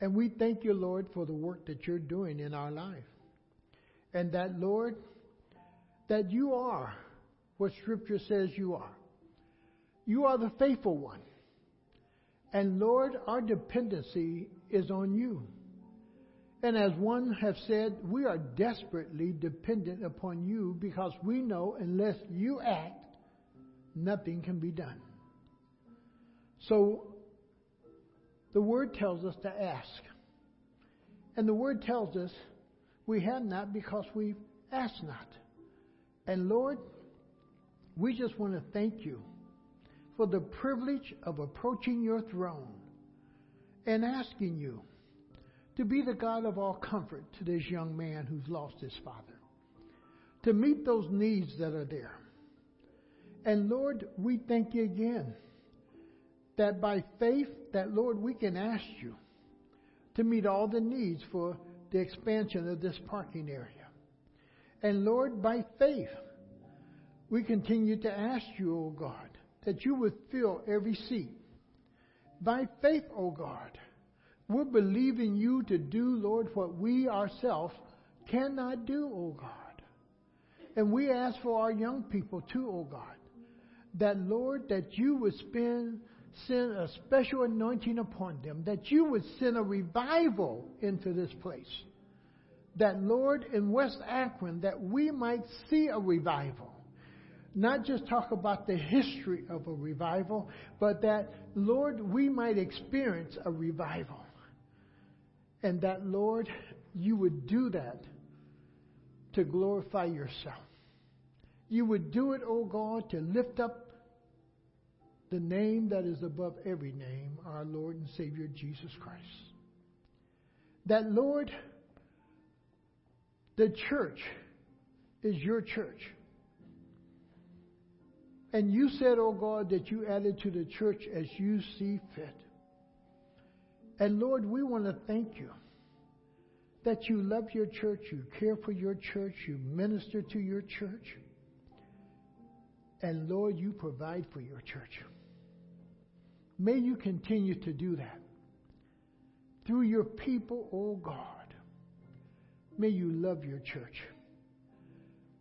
And we thank you, Lord, for the work that you're doing in our life. And that, Lord, that you are what Scripture says you are. You are the faithful one. And Lord, our dependency is on you. And as one has said, we are desperately dependent upon you because we know unless you act, nothing can be done. So the word tells us to ask. And the word tells us we have not because we ask not. And Lord, we just want to thank you for the privilege of approaching your throne and asking you to be the God of all comfort to this young man who's lost his father, to meet those needs that are there. And Lord, we thank you again that by faith, that Lord, we can ask you to meet all the needs for the expansion of this parking area. And Lord, by faith, we continue to ask you, O oh God, that you would fill every seat. By faith, O oh God, we're believing you to do, Lord, what we ourselves cannot do, O oh God. And we ask for our young people too, O God, that, Lord, that you would spend send a special anointing upon them, that you would send a revival into this place. That, Lord, in West Akron, that we might see a revival. Not just talk about the history of a revival, but that, Lord, we might experience a revival. And that, Lord, you would do that to glorify yourself. You would do it, O oh God, to lift up the name that is above every name, our Lord and Savior Jesus Christ. That, Lord, the church is your church. And you said, oh God, that you added to the church as you see fit. And Lord, we want to thank you that you love your church, you care for your church, you minister to your church. And Lord, you provide for your church. May you continue to do that. Through your people, O oh God, may you love your church.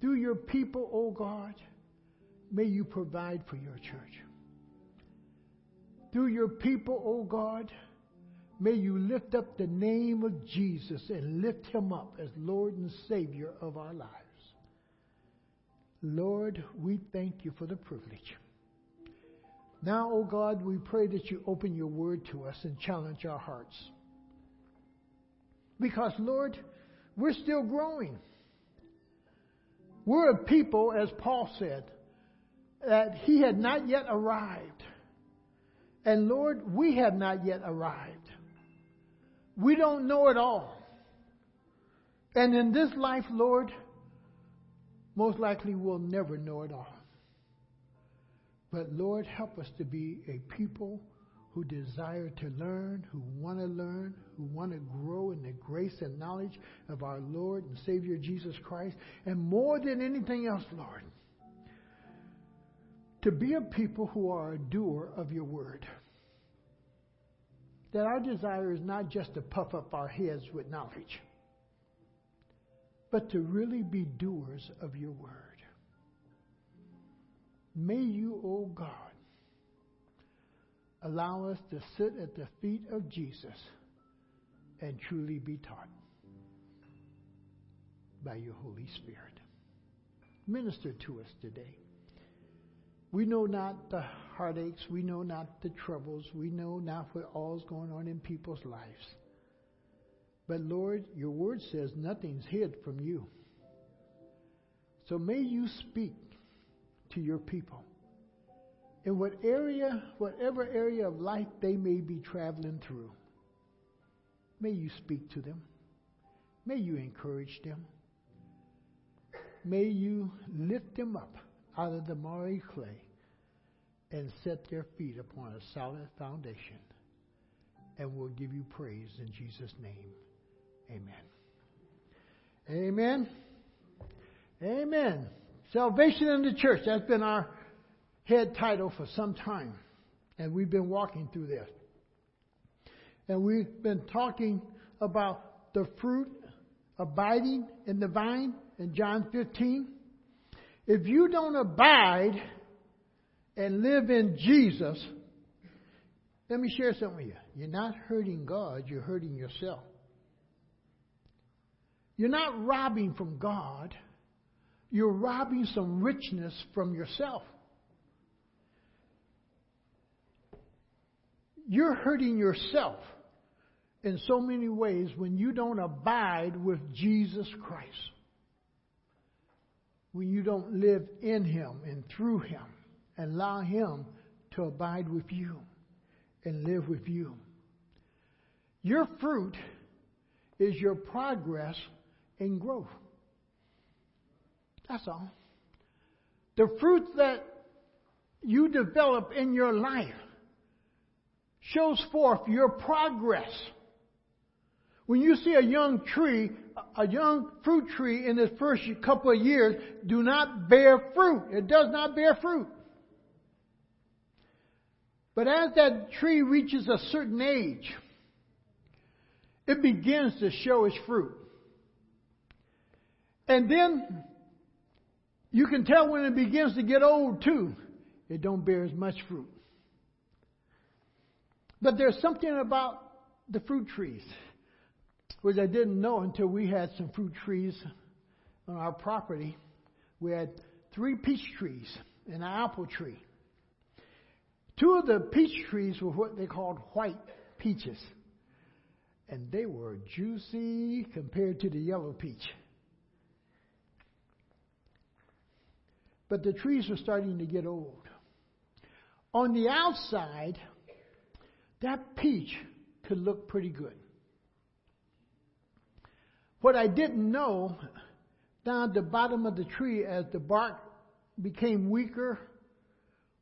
Through your people, O oh God, may you provide for your church. Through your people, O oh God, may you lift up the name of Jesus and lift him up as Lord and Savior of our lives. Lord, we thank you for the privilege. Now, O oh God, we pray that you open your word to us and challenge our hearts. Because, Lord, we're still growing. We're a people, as Paul said, that he had not yet arrived. And Lord, we have not yet arrived. We don't know it all. And in this life, Lord, most likely we'll never know it all. But Lord, help us to be a people who desire to learn, who want to learn, who want to grow in the grace and knowledge of our Lord and Savior Jesus Christ. And more than anything else, Lord, to be a people who are a doer of your word. That our desire is not just to puff up our heads with knowledge, but to really be doers of your word. May you, O oh God, allow us to sit at the feet of Jesus and truly be taught by your Holy Spirit. Minister to us today. We know not the heartaches, we know not the troubles, we know not what all is going on in people's lives. But Lord, your word says nothing's hid from you. So may you speak to your people. In what area, whatever area of life they may be traveling through, may you speak to them. May you encourage them. May you lift them up out of the miry clay and set their feet upon a solid foundation. And we'll give you praise in Jesus' name. Amen. Amen. Amen. Salvation in the church. That's been our head title for some time. And we've been walking through this. And we've been talking about the fruit abiding in the vine in John 15. If you don't abide and live in Jesus, let me share something with you. You're not hurting God, you're hurting yourself. You're not robbing from God, you're robbing some richness from yourself. You're hurting yourself in so many ways when you don't abide with Jesus Christ. When you don't live in Him and through Him and allow Him to abide with you and live with you. Your fruit is your progress and growth. That's all. The fruit that you develop in your life shows forth your progress. When you see a young tree, a young fruit tree in its first couple of years do not bear fruit. It does not bear fruit. But as that tree reaches a certain age, it begins to show its fruit. And then you can tell when it begins to get old too. It don't bear as much fruit. But there's something about the fruit trees, which I didn't know until we had some fruit trees on our property. We had three peach trees and an apple tree. Two of the peach trees were what they called white peaches. And they were juicy compared to the yellow peach. But the trees were starting to get old. On the outside, that peach could look pretty good. What I didn't know, down at the bottom of the tree, as the bark became weaker,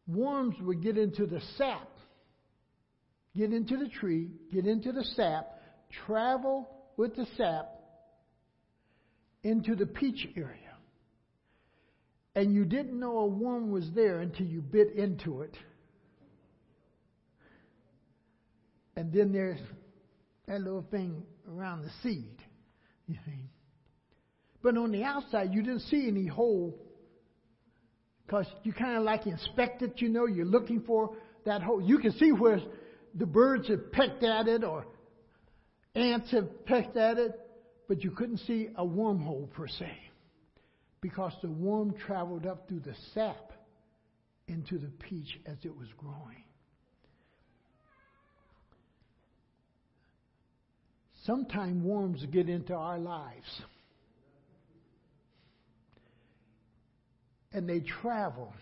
worms would get into the sap, get into the tree, get into the sap, travel with the sap into the peach area. And you didn't know a worm was there until you bit into it. And then there's that little thing around the seed. You see. But on the outside, you didn't see any hole because you kind of like inspect it, you know, you're looking for that hole. You can see where the birds have pecked at it or ants have pecked at it, but you couldn't see a wormhole per se because the worm traveled up through the sap into the peach as it was growing. Sometimes worms get into our lives. And they travel.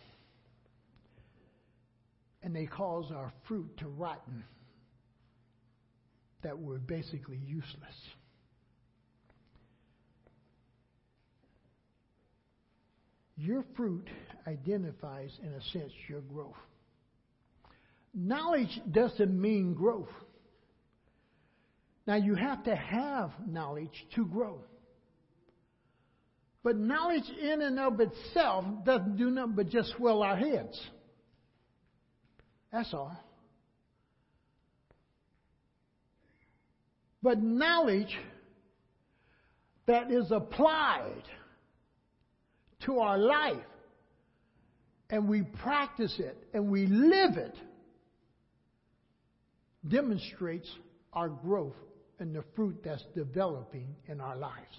And they cause our fruit to rotten. That we're basically useless. Your fruit identifies, in a sense, your growth. Knowledge doesn't mean growth. Now, you have to have knowledge to grow. But knowledge in and of itself doesn't do nothing but just swell our heads. That's all. But knowledge that is applied to our life and we practice it and we live it demonstrates our growth and the fruit that's developing in our lives.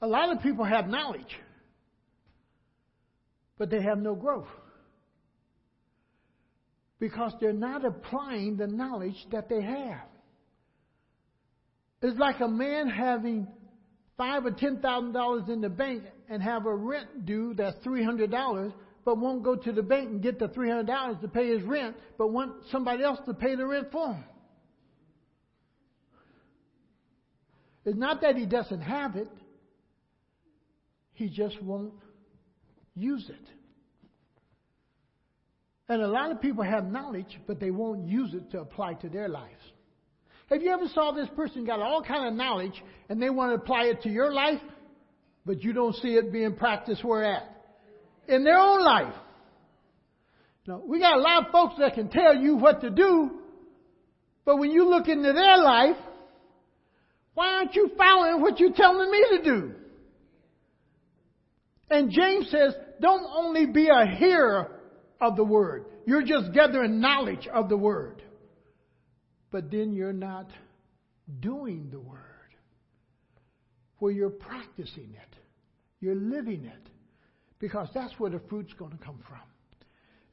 A lot of people have knowledge, but they have no growth because they're not applying the knowledge that they have. It's like a man having five or ten thousand dollars in the bank and have a rent due that's three hundred dollars, but won't go to the bank and get the three hundred dollars to pay his rent, but want somebody else to pay the rent for him. It's not that he doesn't have it. He just won't use it. And a lot of people have knowledge, but they won't use it to apply to their lives. Have you ever saw this person got all kind of knowledge and they want to apply it to your life, but you don't see it being practiced where at? In their own life. Now, we got a lot of folks that can tell you what to do, But when you look into their life, why aren't you following what you're telling me to do? And James says, don't only be a hearer of the word. You're just gathering knowledge of the word. But then you're not doing the word. Where you're practicing it. You're living it. Because that's where the fruit's going to come from.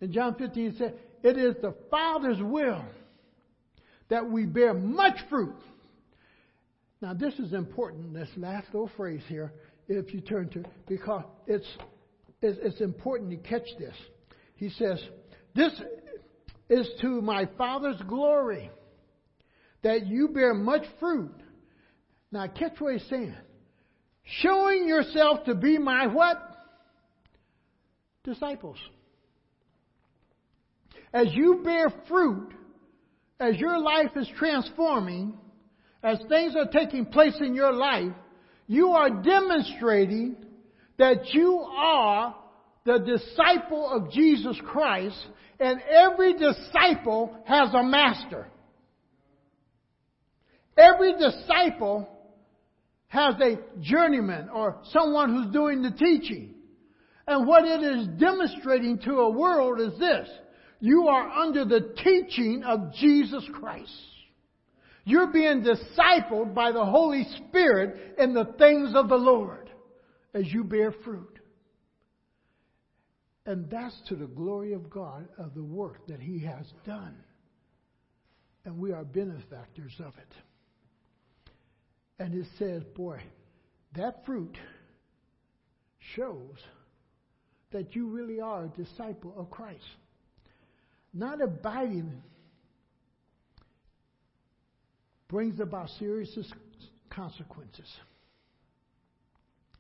And John 15 it said, It is the Father's will that we bear much fruit. Now this is important, this last little phrase here, if you turn to because it's, it's, it's important to catch this. He says, This is to my Father's glory that you bear much fruit. Now catch what he's saying. Showing yourself to be my what? Disciples. As you bear fruit, as your life is transforming, as things are taking place in your life, you are demonstrating that you are the disciple of Jesus Christ, and every disciple has a master. Every disciple has a journeyman or someone who's doing the teaching. And what it is demonstrating to a world is this. You are under the teaching of Jesus Christ. You're being discipled by the Holy Spirit in the things of the Lord as you bear fruit. And that's to the glory of God of the work that He has done. And we are benefactors of it. And it says, boy, that fruit shows that you really are a disciple of Christ. Not abiding brings about serious consequences.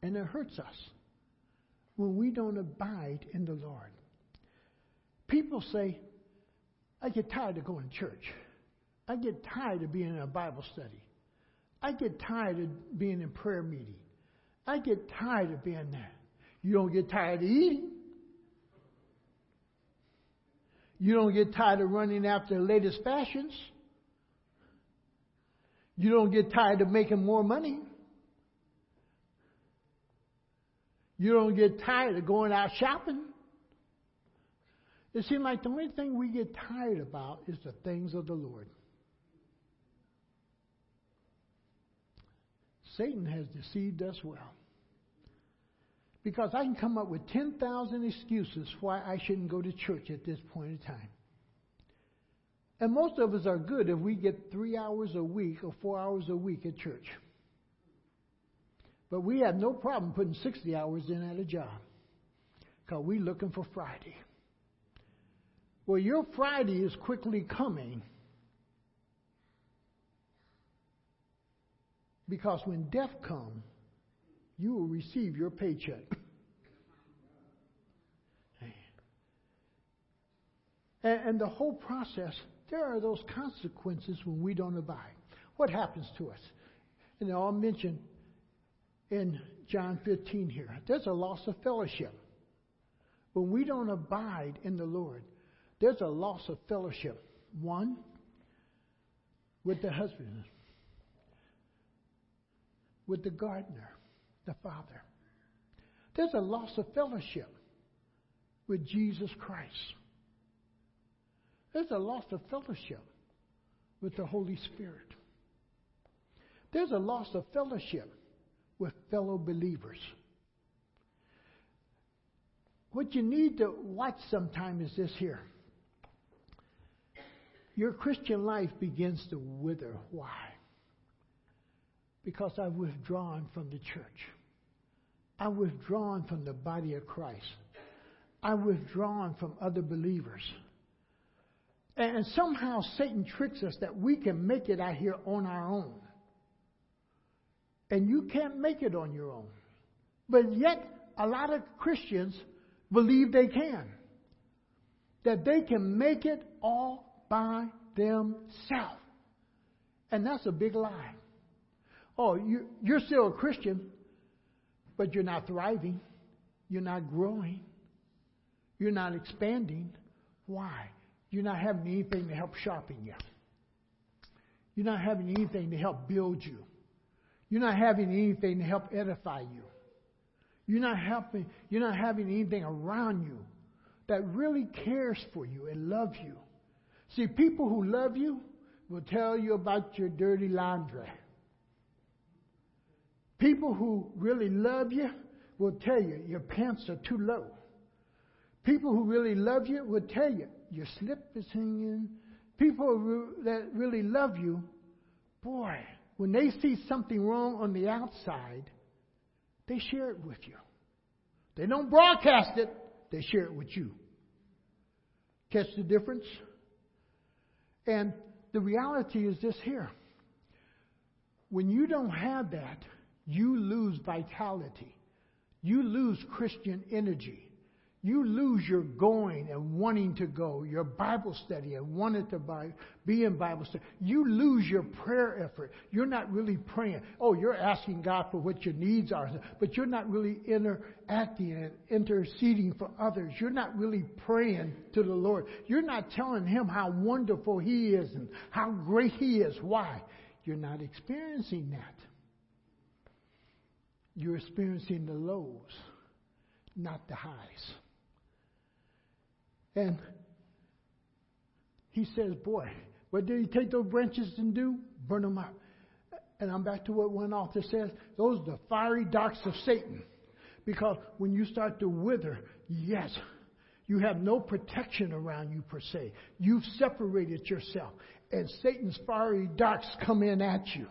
And it hurts us when we don't abide in the Lord. People say, I get tired of going to church. I get tired of being in a Bible study. I get tired of being in prayer meeting. I get tired of being there. You don't get tired of eating. You don't get tired of running after the latest fashions. You don't get tired of making more money. You don't get tired of going out shopping. It seems like the only thing we get tired about is the things of the Lord. Satan has deceived us well. Because I can come up with 10,000 excuses why I shouldn't go to church at this point in time. And most of us are good if we get three hours a week or four hours a week at church. But we have no problem putting 60 hours in at a job because we're looking for Friday. Well, your Friday is quickly coming because when death comes, you will receive your paycheck. and, and the whole process, there are those consequences when we don't abide. What happens to us? And I'll mention in John 15 here. There's a loss of fellowship. When we don't abide in the Lord, there's a loss of fellowship. One, with the husband, with the gardener, the father. There's a loss of fellowship with Jesus Christ. There's a loss of fellowship with the Holy Spirit. There's a loss of fellowship with fellow believers. What you need to watch sometime is this here. Your Christian life begins to wither. Why? Because I've withdrawn from the church. I've withdrawn from the body of Christ. I've withdrawn from other believers. And somehow Satan tricks us that we can make it out here on our own. And you can't make it on your own. But yet, a lot of Christians believe they can. That they can make it all by themselves. And that's a big lie. Oh, you, you're still a Christian, but you're not thriving. You're not growing. You're not expanding. Why? You're not having anything to help sharpen you. You're not having anything to help build you. You're not having anything to help edify you. You're not helping, you're not having anything around you that really cares for you and loves you. See, people who love you will tell you about your dirty laundry. People who really love you will tell you your pants are too low. People who really love you will tell you your slip is hanging. People that really love you, boy, when they see something wrong on the outside, they share it with you. They don't broadcast it, they share it with you. Catch the difference? And the reality is this here. When you don't have that, you lose vitality. You lose Christian energy you lose your going and wanting to go, your Bible study and wanting to buy, be in Bible study. You lose your prayer effort. You're not really praying. Oh, you're asking God for what your needs are, but you're not really interacting and interceding for others. You're not really praying to the Lord. You're not telling Him how wonderful He is and how great He is. Why? You're not experiencing that. You're experiencing the lows, not the highs. And he says, Boy, what did he take those branches and do? Burn them out. And I'm back to what one author says those are the fiery darts of Satan. Because when you start to wither, yes, you have no protection around you per se. You've separated yourself. And Satan's fiery darts come in at you.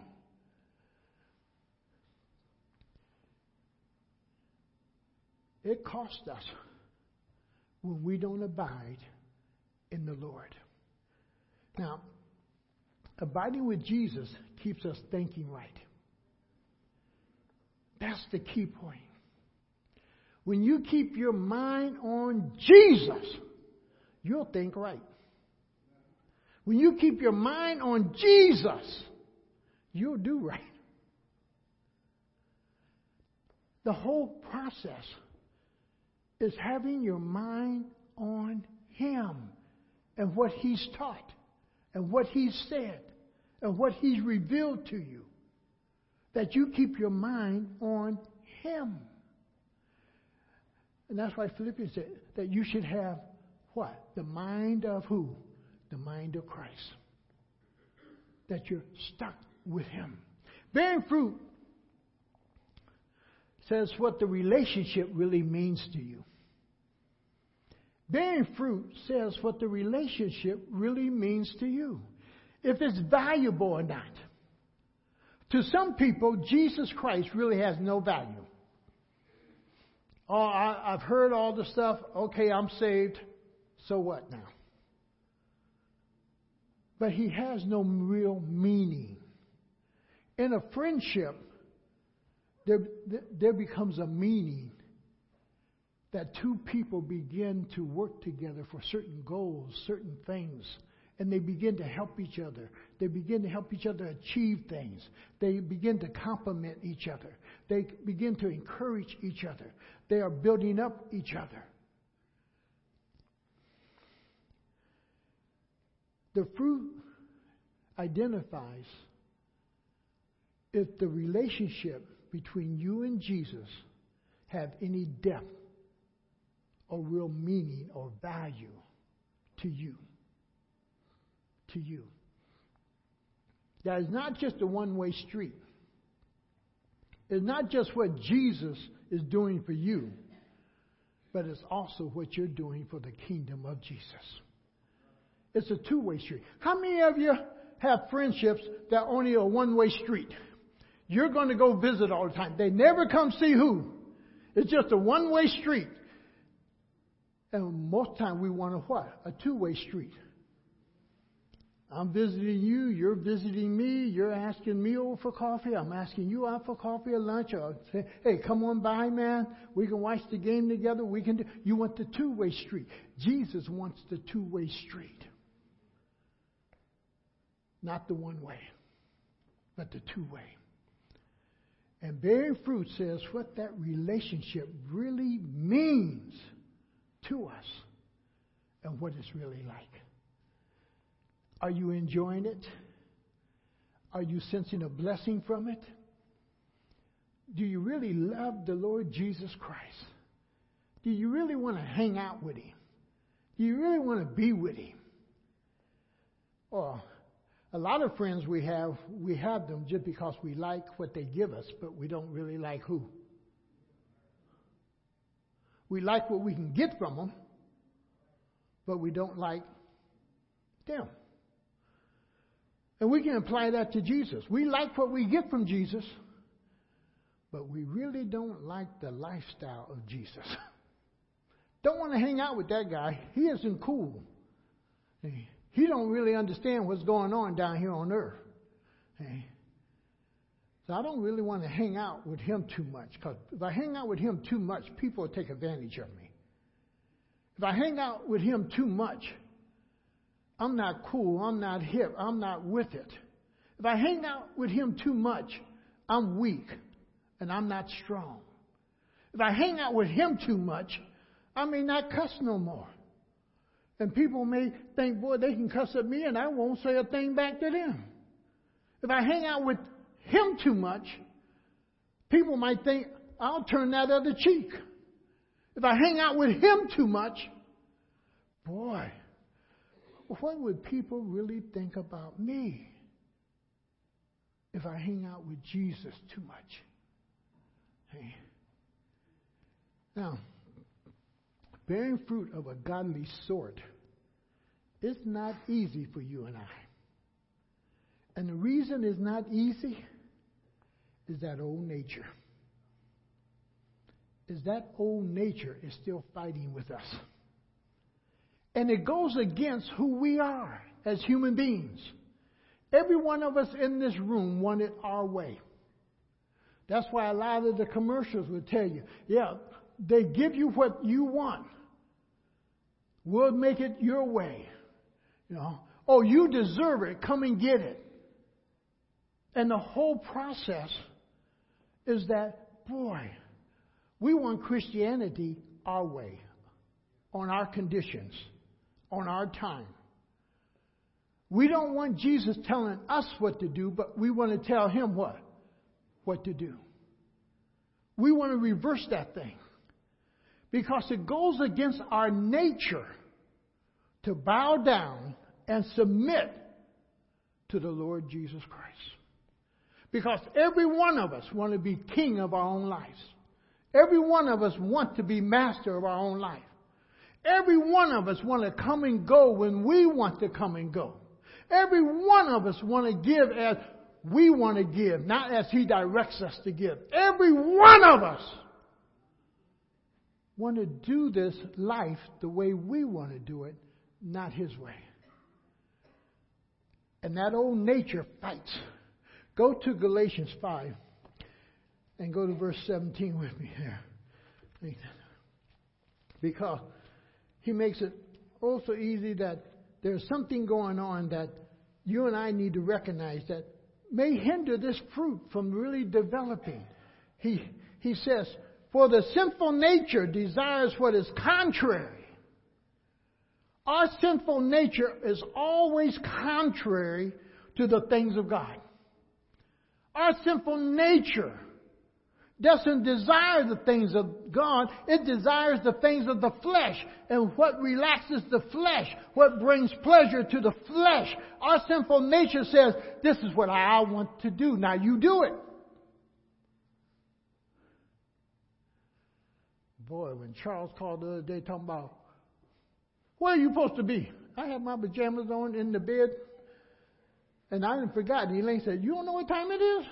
It costs us when we don't abide in the Lord. Now, abiding with Jesus keeps us thinking right. That's the key point. When you keep your mind on Jesus, you'll think right. When you keep your mind on Jesus, you'll do right. The whole process is having your mind on Him and what He's taught and what He's said and what He's revealed to you. That you keep your mind on Him. And that's why Philippians said that you should have what? The mind of who? The mind of Christ. That you're stuck with Him. Bearing fruit says what the relationship really means to you. Bearing fruit says what the relationship really means to you. If it's valuable or not. To some people, Jesus Christ really has no value. Oh, I, have heard all the stuff. Okay, I'm saved. So what now? But he has no real meaning. In a friendship, there, there becomes a meaning that two people begin to work together for certain goals, certain things, and they begin to help each other. They begin to help each other achieve things. They begin to complement each other. They begin to encourage each other. They are building up each other. The fruit identifies if the relationship between you and Jesus have any depth or real meaning or value to you. To you. That is not just a one way street. It's not just what Jesus is doing for you, but it's also what you're doing for the kingdom of Jesus. It's a two way street. How many of you have friendships that only a one way street? You're going to go visit all the time. They never come see who. It's just a one way street. And most time we want a what? A two-way street. I'm visiting you, you're visiting me, you're asking me over for coffee, I'm asking you out for coffee or lunch, or say, hey, come on by, man. We can watch the game together. We can do you want the two-way street. Jesus wants the two-way street. Not the one way, but the two-way. And bearing fruit says what that relationship really means to us and what it's really like. Are you enjoying it? Are you sensing a blessing from it? Do you really love the Lord Jesus Christ? Do you really want to hang out with Him? Do you really want to be with Him? Or a lot of friends we have, we have them just because we like what they give us, but we don't really like who. We like what we can get from them, but we don't like them. And we can apply that to Jesus. We like what we get from Jesus, but we really don't like the lifestyle of Jesus. don't want to hang out with that guy. He isn't cool. He don't really understand what's going on down here on earth. So I don't really want to hang out with him too much because if I hang out with him too much, people will take advantage of me. If I hang out with him too much, I'm not cool, I'm not hip, I'm not with it. If I hang out with him too much, I'm weak and I'm not strong. If I hang out with him too much, I may not cuss no more. And people may think, boy, they can cuss at me and I won't say a thing back to them. If I hang out with him too much, people might think I'll turn that other cheek. If I hang out with him too much, boy, what would people really think about me if I hang out with Jesus too much? Hey. Now, bearing fruit of a godly sort is not easy for you and I. And the reason it's not easy is that old nature. Is that old nature is still fighting with us. And it goes against who we are as human beings. Every one of us in this room want it our way. That's why a lot of the commercials will tell you, yeah, they give you what you want. We'll make it your way. You know, oh, you deserve it. Come and get it. And the whole process is that, boy, we want Christianity our way, on our conditions, on our time. We don't want Jesus telling us what to do, but we want to tell him what? What to do. We want to reverse that thing because it goes against our nature to bow down and submit to the Lord Jesus Christ. Because every one of us want to be king of our own lives. Every one of us want to be master of our own life. Every one of us want to come and go when we want to come and go. Every one of us want to give as we want to give, not as He directs us to give. Every one of us want to do this life the way we want to do it, not his way. And that old nature fights. Go to Galatians 5 and go to verse 17 with me here. Because he makes it also easy that there's something going on that you and I need to recognize that may hinder this fruit from really developing. He, he says, for the sinful nature desires what is contrary. Our sinful nature is always contrary to the things of God. Our sinful nature doesn't desire the things of God, it desires the things of the flesh. And what relaxes the flesh, what brings pleasure to the flesh. Our sinful nature says, This is what I want to do. Now you do it. Boy, when Charles called the other day talking about, where are you supposed to be? I had my pajamas on in the bed, and I didn't forget. And Elaine said, You don't know what time it is?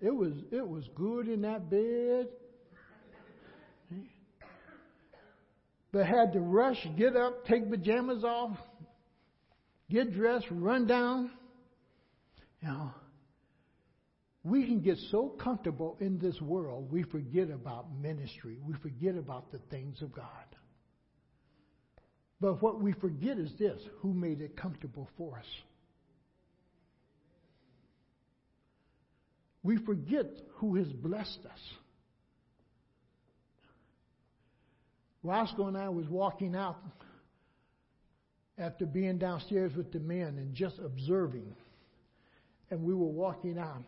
It was it was good in that bed. But had to rush, get up, take pajamas off, get dressed, run down. You know, we can get so comfortable in this world, we forget about ministry. We forget about the things of God. But what we forget is this who made it comfortable for us? We forget who has blessed us. Roscoe and I was walking out after being downstairs with the men and just observing, and we were walking out,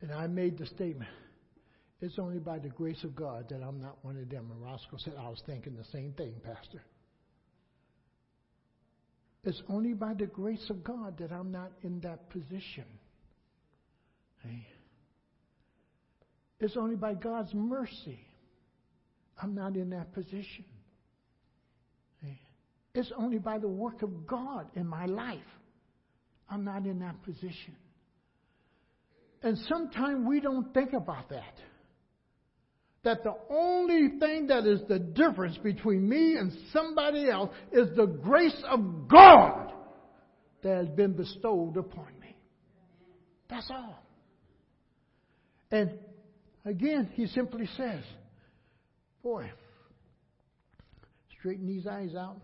and I made the statement, it's only by the grace of God that I'm not one of them. And Roscoe said, I was thinking the same thing, Pastor. It's only by the grace of God that I'm not in that position. Hey. It's only by God's mercy I'm not in that position. Hey. It's only by the work of God in my life I'm not in that position. And sometimes we don't think about that. That the only thing that is the difference between me and somebody else is the grace of God that has been bestowed upon me. That's all. And again, he simply says, Boy, straighten these eyes out.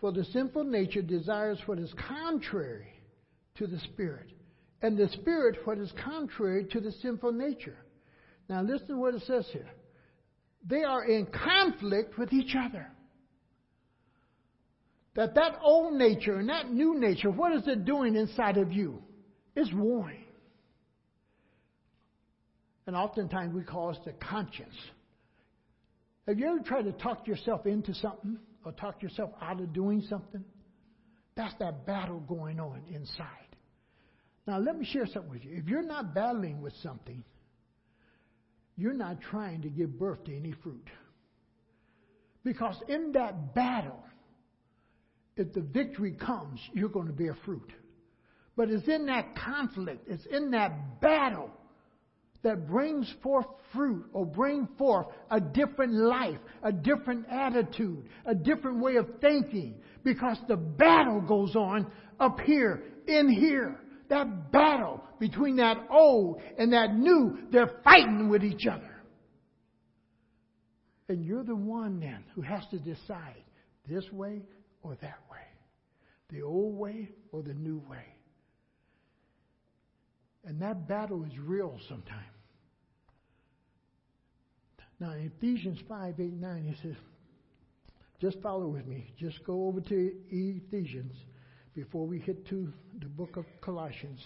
For the sinful nature desires what is contrary to the Spirit, and the Spirit what is contrary to the sinful nature. Now, listen to what it says here. They are in conflict with each other. That that old nature and that new nature, what is it doing inside of you? It's warring. And oftentimes we call it the conscience. Have you ever tried to talk yourself into something or talk yourself out of doing something? That's that battle going on inside. Now, let me share something with you. If you're not battling with something, you're not trying to give birth to any fruit. Because in that battle, if the victory comes, you're going to bear fruit. But it's in that conflict, it's in that battle that brings forth fruit or bring forth a different life, a different attitude, a different way of thinking. Because the battle goes on up here, in here that battle between that old and that new, they're fighting with each other. And you're the one then who has to decide this way or that way, the old way or the new way. And that battle is real sometimes. Now, in Ephesians 5 8 9, he says, just follow with me. Just go over to Ephesians before we hit to the book of Colossians,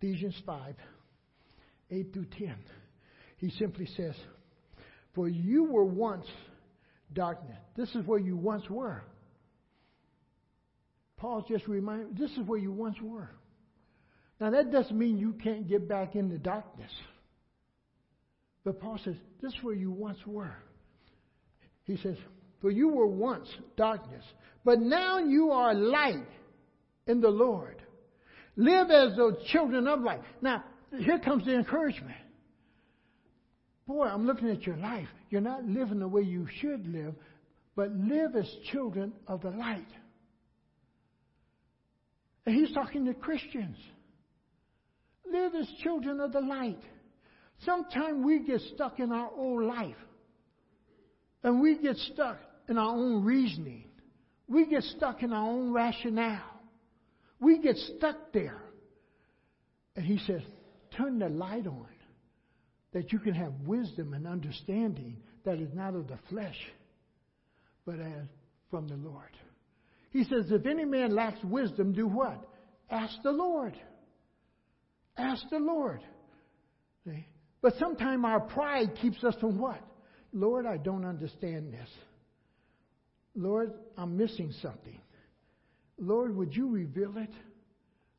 Ephesians 5 8 through 10. He simply says, For you were once darkness. This is where you once were. Paul's just reminding, this is where you once were. Now that doesn't mean you can't get back into darkness. But Paul says, This is where you once were. He says, For you were once darkness, but now you are light in the Lord. Live as those children of light. Now, here comes the encouragement. Boy, I'm looking at your life. You're not living the way you should live, but live as children of the light. And he's talking to Christians. Live as children of the light. Sometimes we get stuck in our old life. And we get stuck in our own reasoning. We get stuck in our own rationale. We get stuck there. And he says, turn the light on that you can have wisdom and understanding that is not of the flesh, but as from the Lord. He says, if any man lacks wisdom, do what? Ask the Lord. Ask the Lord. See? But sometimes our pride keeps us from what? Lord, I don't understand this. Lord, I'm missing something. Lord, would you reveal it?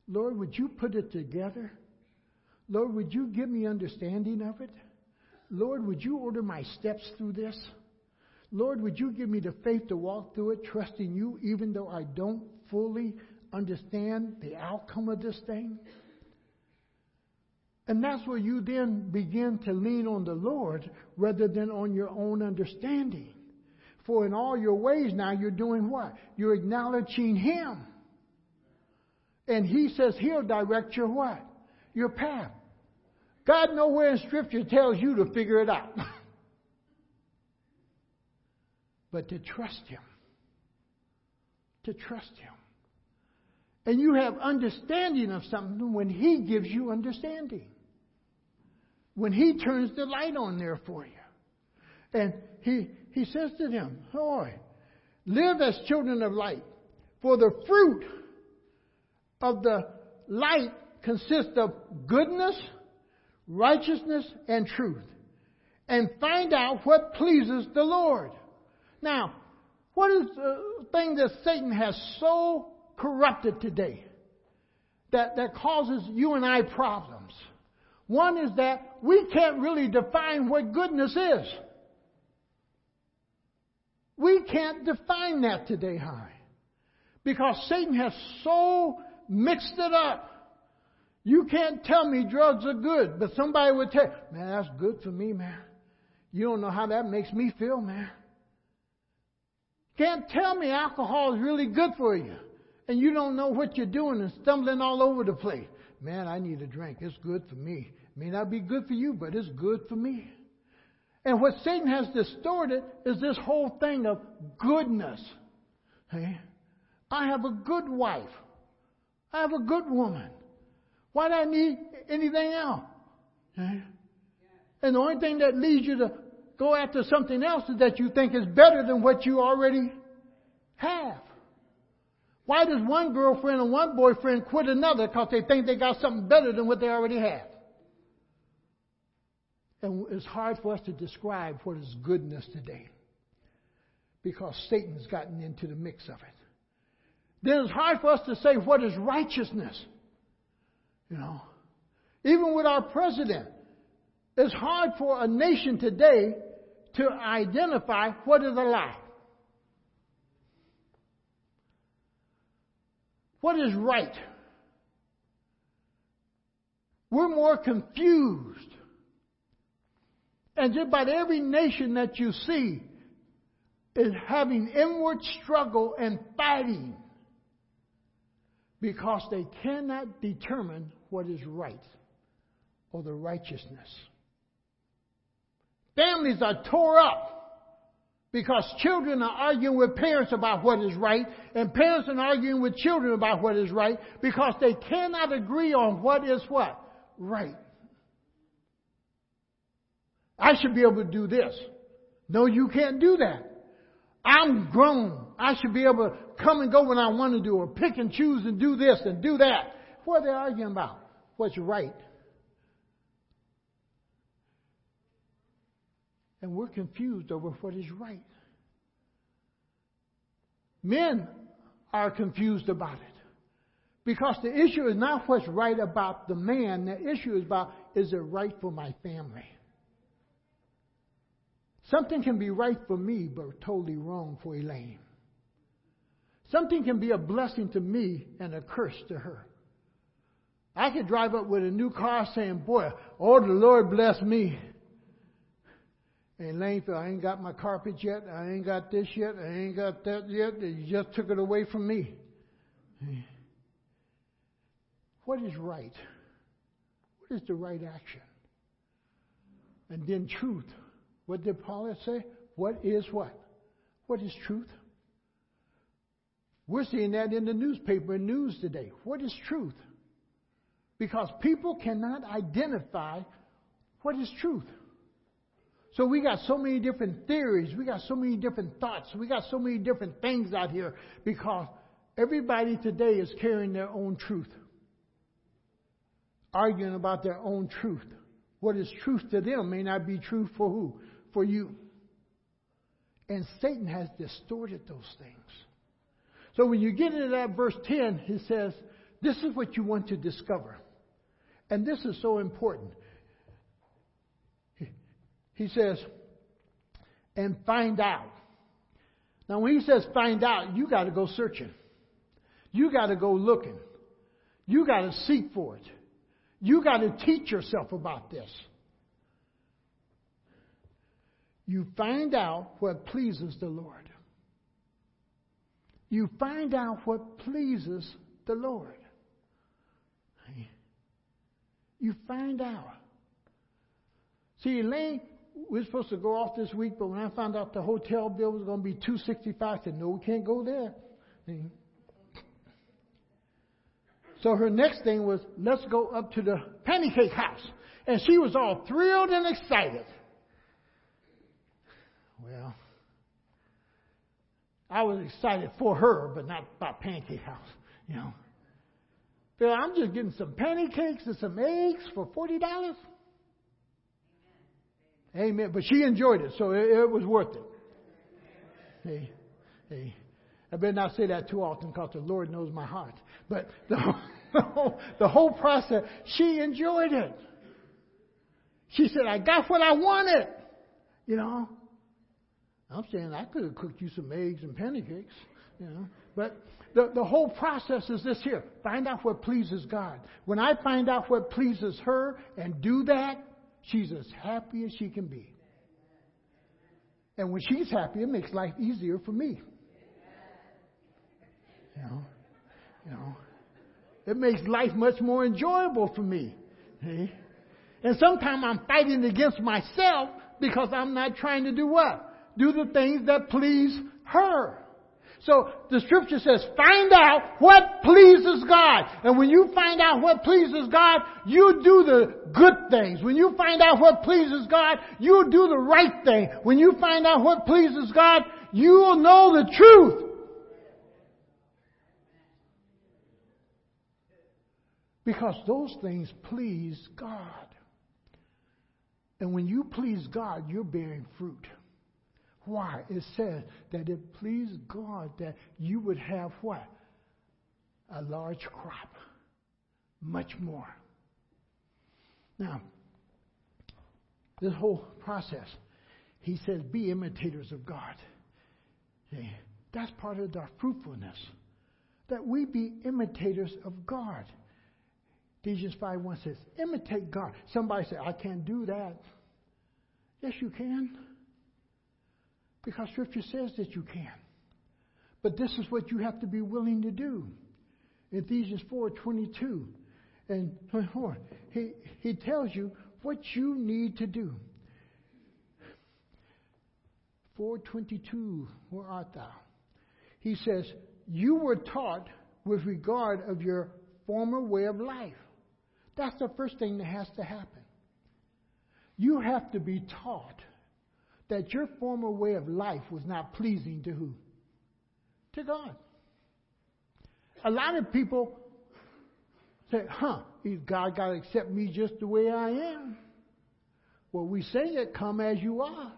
Lord, would you put it together? Lord, would you give me understanding of it? Lord, would you order my steps through this? Lord, would you give me the faith to walk through it, trusting you, even though I don't fully understand the outcome of this thing? And that's where you then begin to lean on the Lord rather than on your own understanding. For in all your ways now, you're doing what? You're acknowledging Him. And He says He'll direct your what? Your path. God nowhere in Scripture tells you to figure it out. but to trust Him. To trust Him. And you have understanding of something when He gives you understanding. When He turns the light on there for you. And He he says to them, Boy, Live as children of light. For the fruit of the light consists of goodness, righteousness, and truth. And find out what pleases the Lord. Now, what is the thing that Satan has so corrupted today that, that causes you and I problems? One is that we can't really define what goodness is. We can't define that today, High. Because Satan has so mixed it up. You can't tell me drugs are good, but somebody would tell, man, that's good for me, man. You don't know how that makes me feel, man. Can't tell me alcohol is really good for you. And you don't know what you're doing and stumbling all over the place. Man, I need a drink. It's good for me. It may not be good for you, but it's good for me. And what Satan has distorted is this whole thing of goodness. Hey? I have a good wife. I have a good woman. Why do I need anything else? Hey? And the only thing that leads you to go after something else is that you think is better than what you already have. Why does one girlfriend and one boyfriend quit another because they think they got something better than what they already have? And it's hard for us to describe what is goodness today because Satan's gotten into the mix of it. Then it's hard for us to say what is righteousness. You know, even with our president, it's hard for a nation today to identify what is a lie. What is right? We're more confused and just about every nation that you see is having inward struggle and fighting because they cannot determine what is right or the righteousness. Families are tore up because children are arguing with parents about what is right, and parents are arguing with children about what is right because they cannot agree on what is what? Right. I should be able to do this. No, you can't do that. I'm grown. I should be able to come and go when I want to do, or pick and choose and do this and do that. What are they arguing about? What's right? And we're confused over what is right. Men are confused about it. Because the issue is not what's right about the man, the issue is about is it right for my family? Something can be right for me, but totally wrong for Elaine. Something can be a blessing to me and a curse to her. I could drive up with a new car saying, Boy, oh, the Lord bless me. And Elaine said, I ain't got my carpet yet. I ain't got this yet. I ain't got that yet. You just took it away from me. What is right? What is the right action? And then truth. What did Paul say? What is what? What is truth? We're seeing that in the newspaper and news today. What is truth? Because people cannot identify what is truth. So we got so many different theories, we got so many different thoughts, we got so many different things out here because everybody today is carrying their own truth. Arguing about their own truth. What is truth to them may not be true for who? For you. And Satan has distorted those things. So when you get into that verse 10, he says, This is what you want to discover. And this is so important. He says, and find out. Now, when he says find out, you got to go searching. You got to go looking. You got to seek for it. You got to teach yourself about this. You find out what pleases the Lord. You find out what pleases the Lord. You find out. See, Elaine, we're supposed to go off this week, but when I found out the hotel bill was going to be two sixty five, I said, "No, we can't go there." So her next thing was, let's go up to the pancake house. And she was all thrilled and excited. Well, I was excited for her, but not about Pancake House, you know. Bill, I'm just getting some pancakes and some eggs for forty dollars. Amen. But she enjoyed it, so it, it was worth it. Hey, hey. I better not say that too often because the Lord knows my heart. But the, whole, the whole process, she enjoyed it. She said, I got what I wanted. You know, I'm saying I could have cooked you some eggs and pancakes, you know. But the, the whole process is this here. Find out what pleases God. When I find out what pleases her and do that, she's as happy as she can be. And when she's happy, it makes life easier for me. You know, you know, it makes life much more enjoyable for me. See? And sometimes I'm fighting against myself because I'm not trying to do what? Do the things that please her. So the scripture says, find out what pleases God. And when you find out what pleases God, you do the good things. When you find out what pleases God, you do the right thing. When you find out what pleases God, you will know the truth. Because those things please God. And when you please God, you're bearing fruit. Why? It says that it pleased God that you would have what? A large crop. Much more. Now, this whole process, he says, be imitators of God. See, that's part of our fruitfulness. That we be imitators of God. Ephesians 5 1 says, imitate God. Somebody say, I can't do that. Yes, you can. Because Scripture says that you can. But this is what you have to be willing to do. Ephesians 4 22 and 24. He, he tells you what you need to do. 422, where art thou? He says, You were taught with regard of your former way of life. That's the first thing that has to happen. You have to be taught that your former way of life was not pleasing to who? To God. A lot of people say, huh, God got to accept me just the way I am. Well, we say it, come as you are.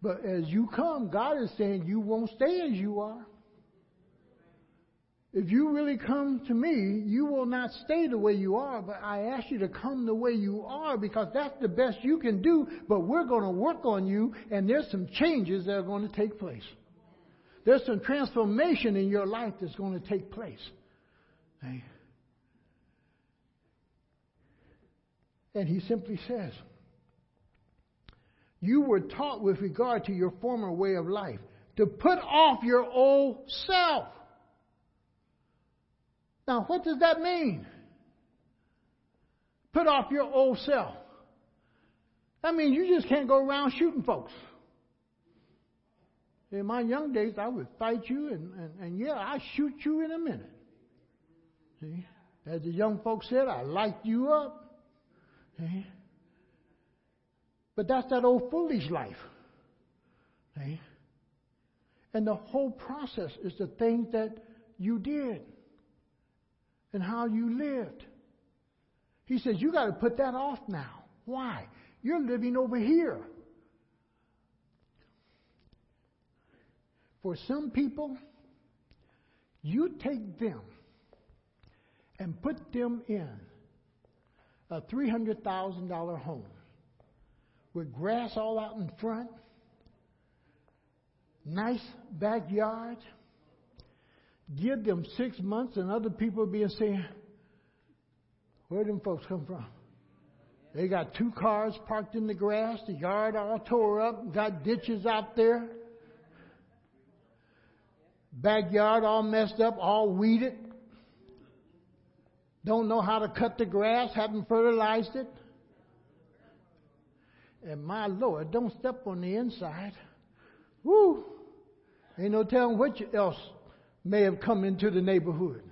But as you come, God is saying you won't stay as you are. If you really come to me, you will not stay the way you are, but I ask you to come the way you are because that's the best you can do, but we're going to work on you and there's some changes that are going to take place. There's some transformation in your life that's going to take place. And he simply says, You were taught with regard to your former way of life to put off your old self now, what does that mean? Put off your old self. That means you just can't go around shooting folks. In my young days, I would fight you, and, and, and yeah, I shoot you in a minute. See? As the young folks said, I light you up. See? But that's that old foolish life. See? And the whole process is the things that you did and how you lived. He says, You got to put that off now. Why? You're living over here. For some people, you take them and put them in a $300,000 home with grass all out in front, nice backyard give them six months, and other people being saying, Where them folks come from? They got two cars parked in the grass, the yard all tore up, got ditches out there, backyard all messed up, all weeded. Don't know how to cut the grass, haven't fertilized it. And my Lord, don't step on the inside. Woo! Ain't no telling what else may have come into the neighborhood.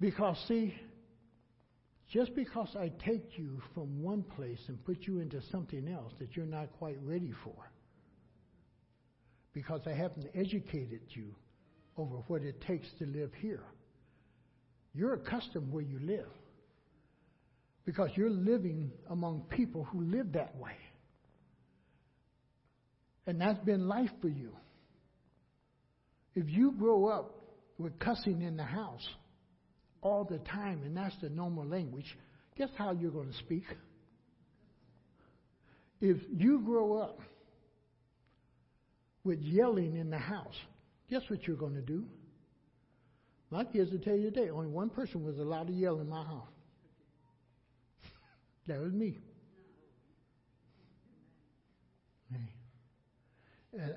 Because, see, just because I take you from one place and put you into something else that you're not quite ready for, because I haven't educated you over what it takes to live here. You're accustomed where you live because you're living among people who live that way. And that's been life for you. If you grow up with cussing in the house all the time and that's the normal language, guess how you're going to speak? If you grow up with yelling in the house, guess what you're going to do? My kids will tell you today, only one person was allowed to yell in my house. That was me.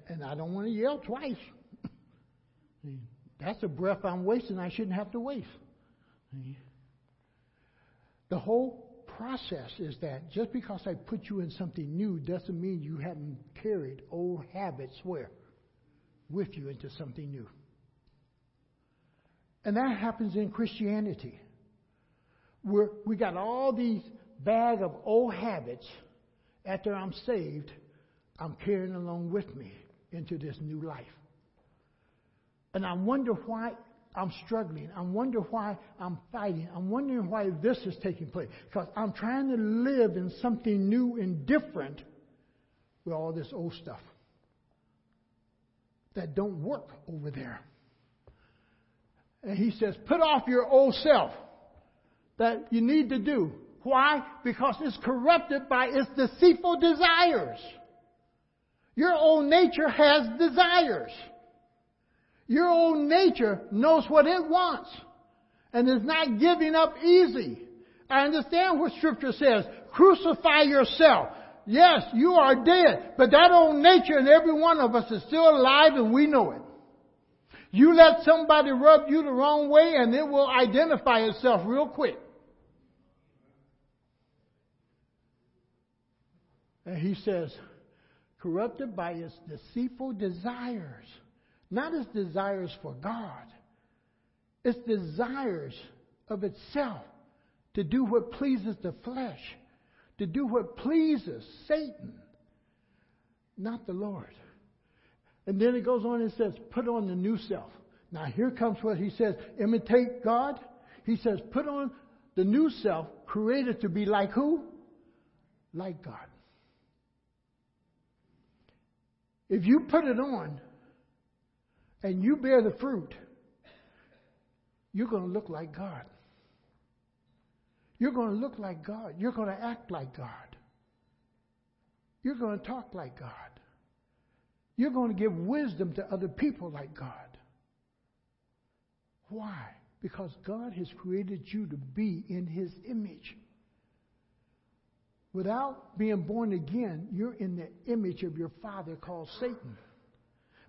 And, I don't want to yell twice. That's a breath I'm wasting I shouldn't have to waste. The whole process is that just because I put you in something new doesn't mean you haven't carried old habits where? With you into something new. And that happens in Christianity. Where we got all these bag of old habits after I'm saved, I'm carrying along with me into this new life. And I wonder why I'm struggling. I wonder why I'm fighting. I'm wondering why this is taking place. Because I'm trying to live in something new and different with all this old stuff that don't work over there. And he says, put off your old self that you need to do. Why? Because it's corrupted by its deceitful desires. Your old nature has desires. Your old nature knows what it wants and is not giving up easy. I understand what scripture says. Crucify yourself. Yes, you are dead, but that old nature in every one of us is still alive and we know it. You let somebody rub you the wrong way and it will identify itself real quick. And he says, corrupted by its deceitful desires. Not its desires for God, its desires of itself to do what pleases the flesh, to do what pleases Satan, not the Lord. And then it goes on and says, put on the new self. Now here comes what he says, imitate God. He says, put on the new self, created to be like who? Like God. If you put it on and you bear the fruit, you're going to look like God. You're going to look like God. You're going to act like God. You're going to talk like God. You're going to give wisdom to other people like God. Why? Because God has created you to be in His image. Without being born again, you're in the image of your father called Satan.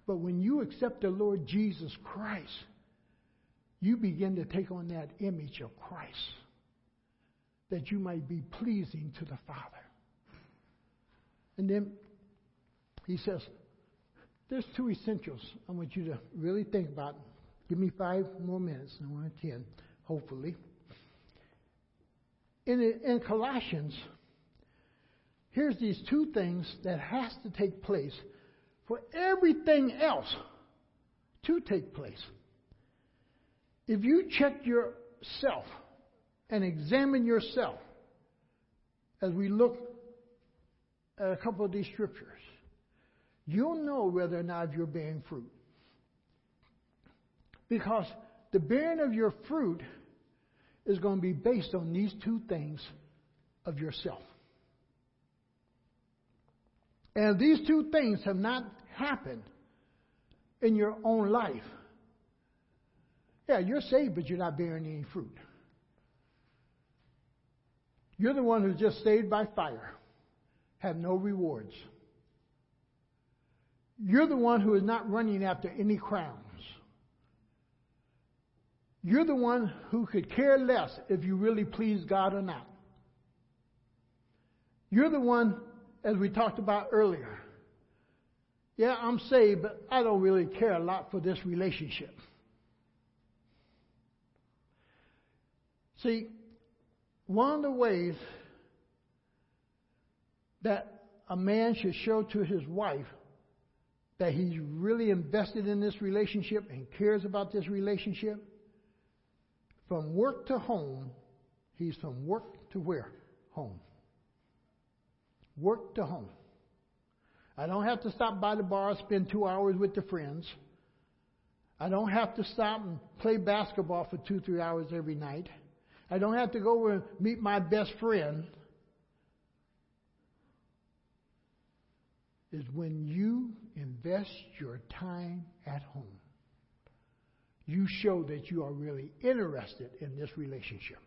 But when you accept the Lord Jesus Christ, you begin to take on that image of Christ that you might be pleasing to the Father. And then he says, there's two essentials I want you to really think about. Give me five more minutes, and I want ten, hopefully. In, in Colossians, here's these two things that has to take place for everything else to take place. If you check yourself and examine yourself as we look at a couple of these scriptures, you'll know whether or not you're bearing fruit. Because the bearing of your fruit is going to be based on these two things of yourself. And these two things have not happened in your own life, yeah, you're saved, but you're not bearing any fruit. You're the one who's just saved by fire, have no rewards. You're the one who is not running after any crowns. You're the one who could care less if you really please God or not. You're the one as we talked about earlier. Yeah, I'm saved, but I don't really care a lot for this relationship. See, one of the ways that a man should show to his wife that he's really invested in this relationship and cares about this relationship, from work to home, he's from work to where? Home. Work to home. I don't have to stop by the bar, spend two hours with the friends. I don't have to stop and play basketball for two, three hours every night. I don't have to go and meet my best friend. Is when you invest your time at home. You show that you are really interested in this relationship.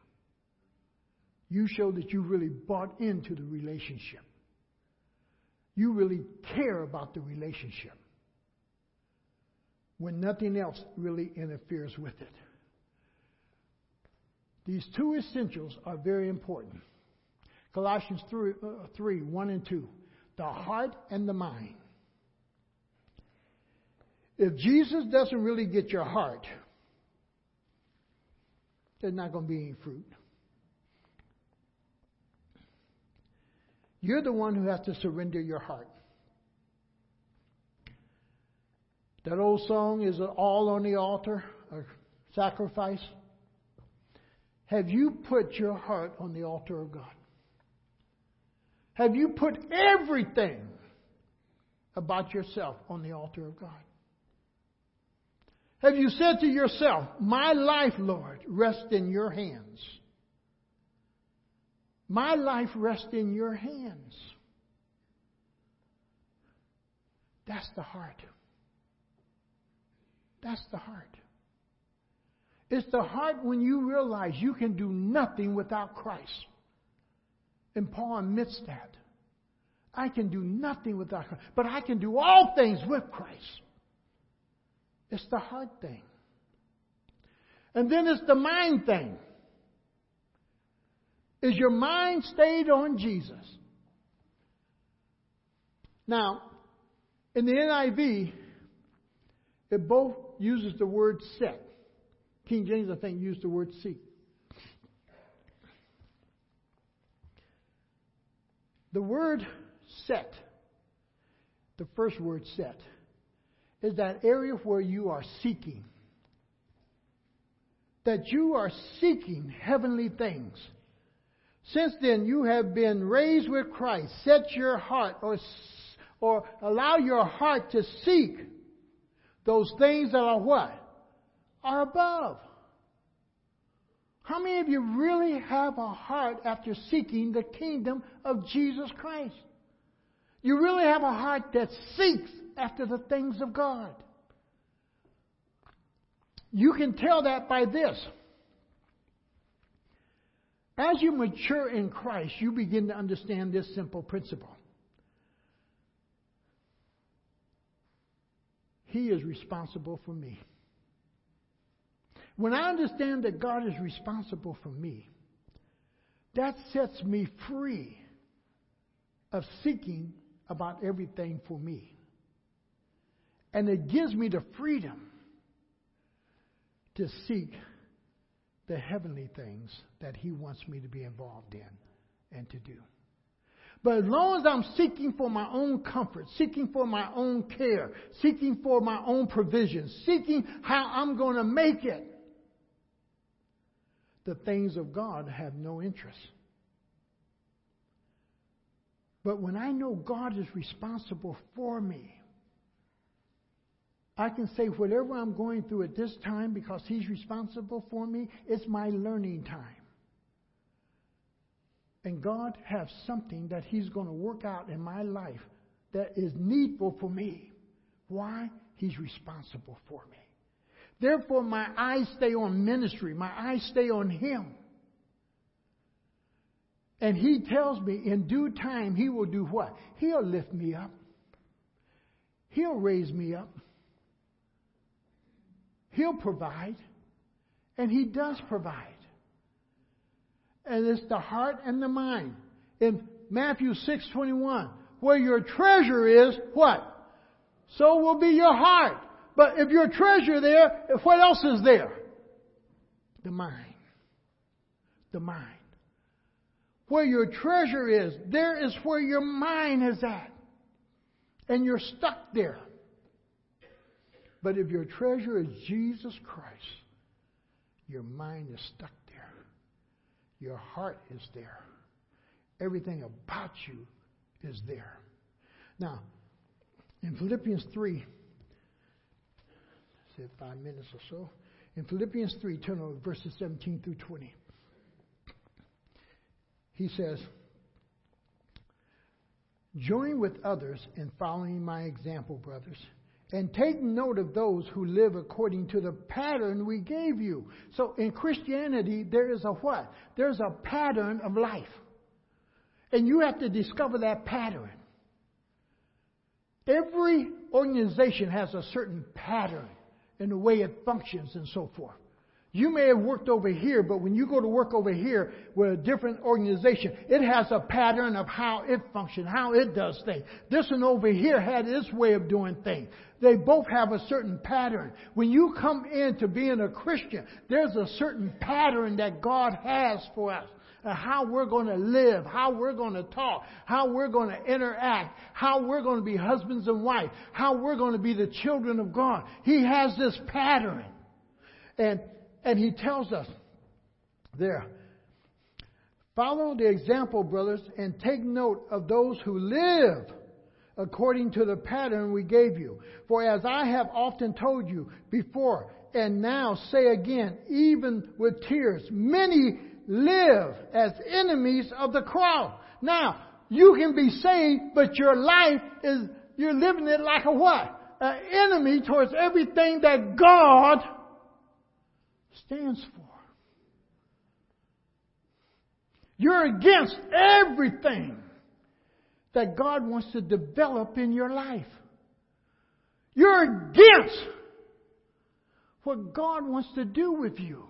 You show that you really bought into the relationship. You really care about the relationship when nothing else really interferes with it. These two essentials are very important. Colossians 3, uh, 3 1 and 2. The heart and the mind. If Jesus doesn't really get your heart, there's not going to be any fruit. You're the one who has to surrender your heart. That old song is It all on the altar, a sacrifice. Have you put your heart on the altar of God? Have you put everything about yourself on the altar of God? Have you said to yourself, My life, Lord, rests in your hands? My life rests in your hands. That's the heart. That's the heart. It's the heart when you realize you can do nothing without Christ. And Paul admits that. I can do nothing without Christ, but I can do all things with Christ. It's the heart thing. And then it's the mind thing. Is your mind stayed on Jesus? Now, in the NIV, it both uses the word set. King James, I think, used the word seek. The word set, the first word set, is that area where you are seeking. That you are seeking heavenly things. Since then, you have been raised with Christ. Set your heart or, or allow your heart to seek those things that are what? Are above. How many of you really have a heart after seeking the kingdom of Jesus Christ? You really have a heart that seeks after the things of God. You can tell that by this. As you mature in Christ, you begin to understand this simple principle. He is responsible for me. When I understand that God is responsible for me, that sets me free of seeking about everything for me. And it gives me the freedom to seek the heavenly things that He wants me to be involved in and to do. But as long as I'm seeking for my own comfort, seeking for my own care, seeking for my own provision, seeking how I'm going to make it, the things of God have no interest. But when I know God is responsible for me, I can say whatever I'm going through at this time because He's responsible for me, it's my learning time. And God has something that He's going to work out in my life that is needful for me. Why? He's responsible for me. Therefore, my eyes stay on ministry, my eyes stay on Him. And He tells me in due time He will do what? He'll lift me up, He'll raise me up. He'll provide. And He does provide. And it's the heart and the mind. In Matthew 6:21, where your treasure is, what? So will be your heart. But if your treasure there, if what else is there? The mind. The mind. Where your treasure is, there is where your mind is at. And you're stuck there. But if your treasure is Jesus Christ, your mind is stuck there. Your heart is there. Everything about you is there. Now, in Philippians 3, say five minutes or so. In Philippians 3, turn over verses 17 through 20. He says, Join with others in following my example, brothers, and take note of those who live according to the pattern we gave you. So in Christianity, there is a what? There's a pattern of life. And you have to discover that pattern. Every organization has a certain pattern in the way it functions and so forth. You may have worked over here, but when you go to work over here with a different organization, it has a pattern of how it functions, how it does things. This one over here had its way of doing things. They both have a certain pattern. When you come into being a Christian, there's a certain pattern that God has for us how we're going to live, how we're going to talk, how we're going to interact, how we're going to be husbands and wives, how we're going to be the children of God. He has this pattern. And, and he tells us there, follow the example, brothers, and take note of those who live according to the pattern we gave you. For as I have often told you before, and now say again, even with tears, many live as enemies of the cross. Now, you can be saved, but your life is, you're living it like a what? An enemy towards everything that God stands for. You're against everything that God wants to develop in your life. You're against what God wants to do with you.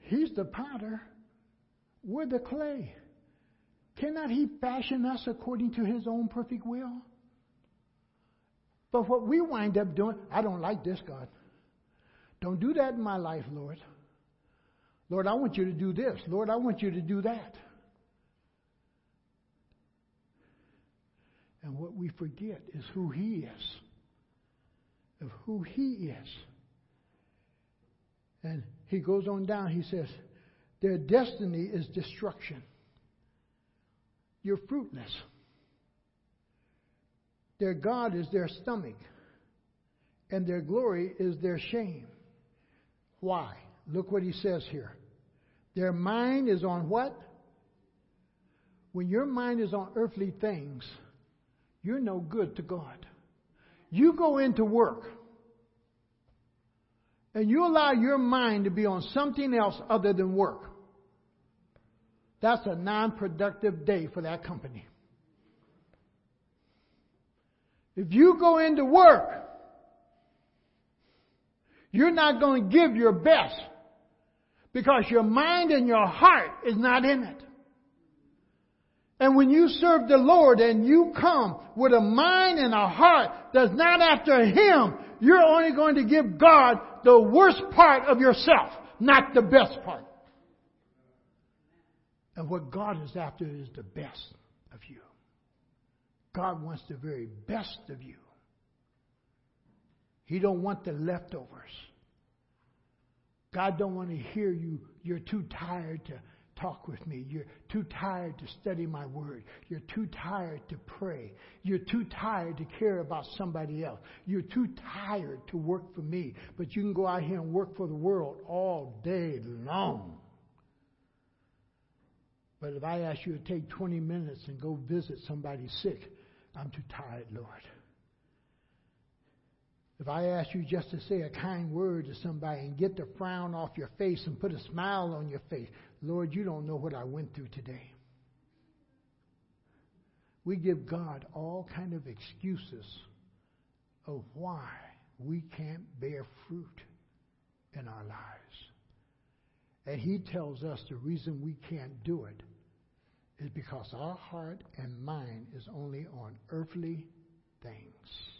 He's the potter. We're the clay. Cannot He fashion us according to His own perfect will? But what we wind up doing, I don't like this, God. Don't do that in my life, Lord. Lord, I want you to do this. Lord, I want you to do that. And what we forget is who He is, of who He is. And he goes on down, he says, Their destiny is destruction. You're fruitless. Their God is their stomach, and their glory is their shame. Why? Look what he says here. Their mind is on what? When your mind is on earthly things, you're no good to God. You go into work and you allow your mind to be on something else other than work, that's a non productive day for that company. If you go into work, you're not going to give your best because your mind and your heart is not in it. And when you serve the Lord and you come with a mind and a heart that's not after Him, you're only going to give God the worst part of yourself, not the best part. And what God is after is the best of you. God wants the very best of you. He don't want the leftovers. God don't want to hear you. You're too tired to talk with me. You're too tired to study my word. You're too tired to pray. You're too tired to care about somebody else. You're too tired to work for me. But you can go out here and work for the world all day long. But if I ask you to take 20 minutes and go visit somebody sick, I'm too tired, Lord. If I ask you just to say a kind word to somebody and get the frown off your face and put a smile on your face, Lord, you don't know what I went through today. We give God all kind of excuses of why we can't bear fruit in our lives. And he tells us the reason we can't do it is because our heart and mind is only on earthly things.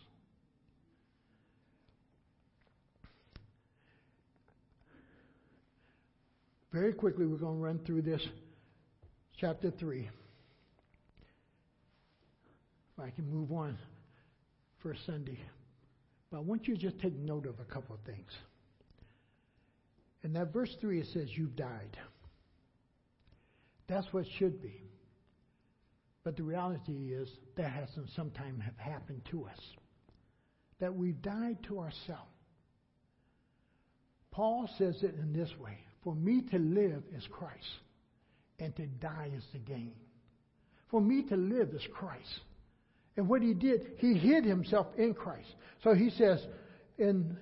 Very quickly, we're going to run through this chapter 3. If I can move on. first Sunday, but I want you to just take note of a couple of things. In that verse 3, it says, You've died. That's what should be. But the reality is that hasn't sometimes have happened to us. That we've died to ourselves. Paul says it in this way For me to live is Christ, and to die is the gain. For me to live is Christ. And what he did, he hid himself in Christ. So he says in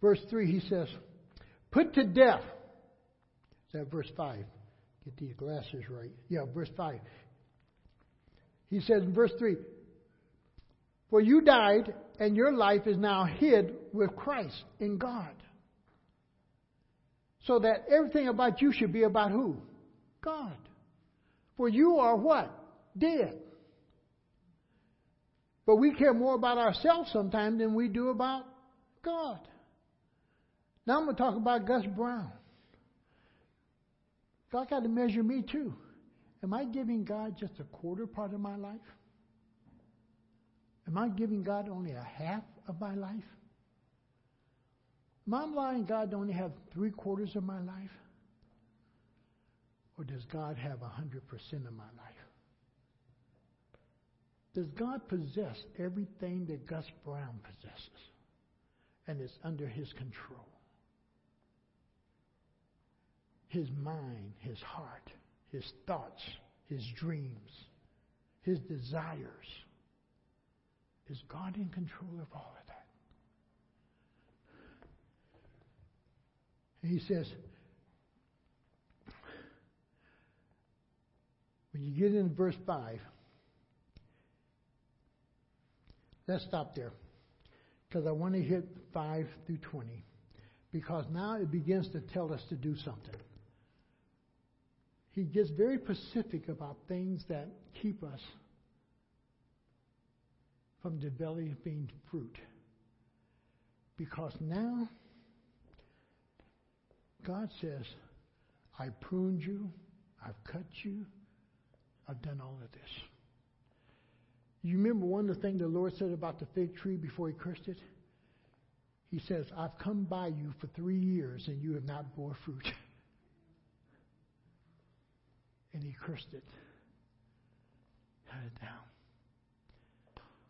verse 3, he says, Put to death. Is that verse 5? Get these glasses right. Yeah, verse 5. He says in verse 3 For you died, and your life is now hid with Christ in God. So that everything about you should be about who? God. For you are what? Dead. But we care more about ourselves sometimes than we do about God. Now I'm going to talk about Gus Brown. God got to measure me too. Am I giving God just a quarter part of my life? Am I giving God only a half of my life? Am I allowing God only have three quarters of my life? Or does God have a hundred percent of my life? Does God possess everything that Gus Brown possesses and is under his control? His mind, his heart, his thoughts, his dreams, his desires. Is God in control of all of that? And he says, when you get into verse 5, let's stop there because I want to hit 5 through 20 because now it begins to tell us to do something he gets very specific about things that keep us from developing fruit. Because now, God says, I pruned you, I've cut you, I've done all of this. You remember one of the things the Lord said about the fig tree before he cursed it? He says, I've come by you for three years and you have not bore fruit. and he cursed it. Cut it down.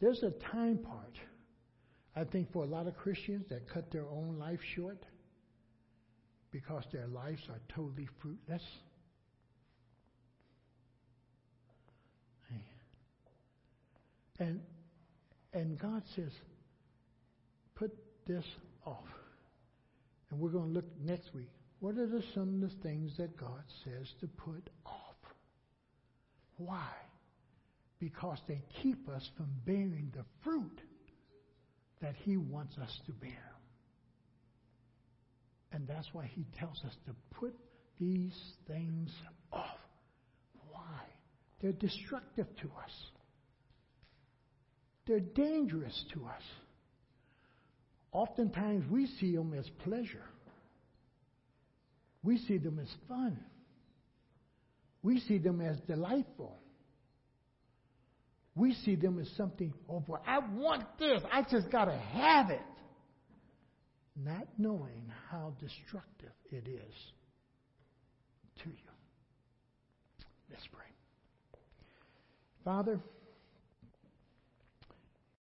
There's a time part, I think, for a lot of Christians that cut their own life short because their lives are totally fruitless. And and God says, put this off. And we're going to look next week. What are the, some of the things that God says to put off? Why? Because they keep us from bearing the fruit that He wants us to bear. And that's why He tells us to put these things off. Why? They're destructive to us. They're dangerous to us. Oftentimes we see them as pleasure. We see them as fun. We see them as delightful. We see them as something, oh boy, I want this. I just got to have it. Not knowing how destructive it is to you. Let's pray. Father,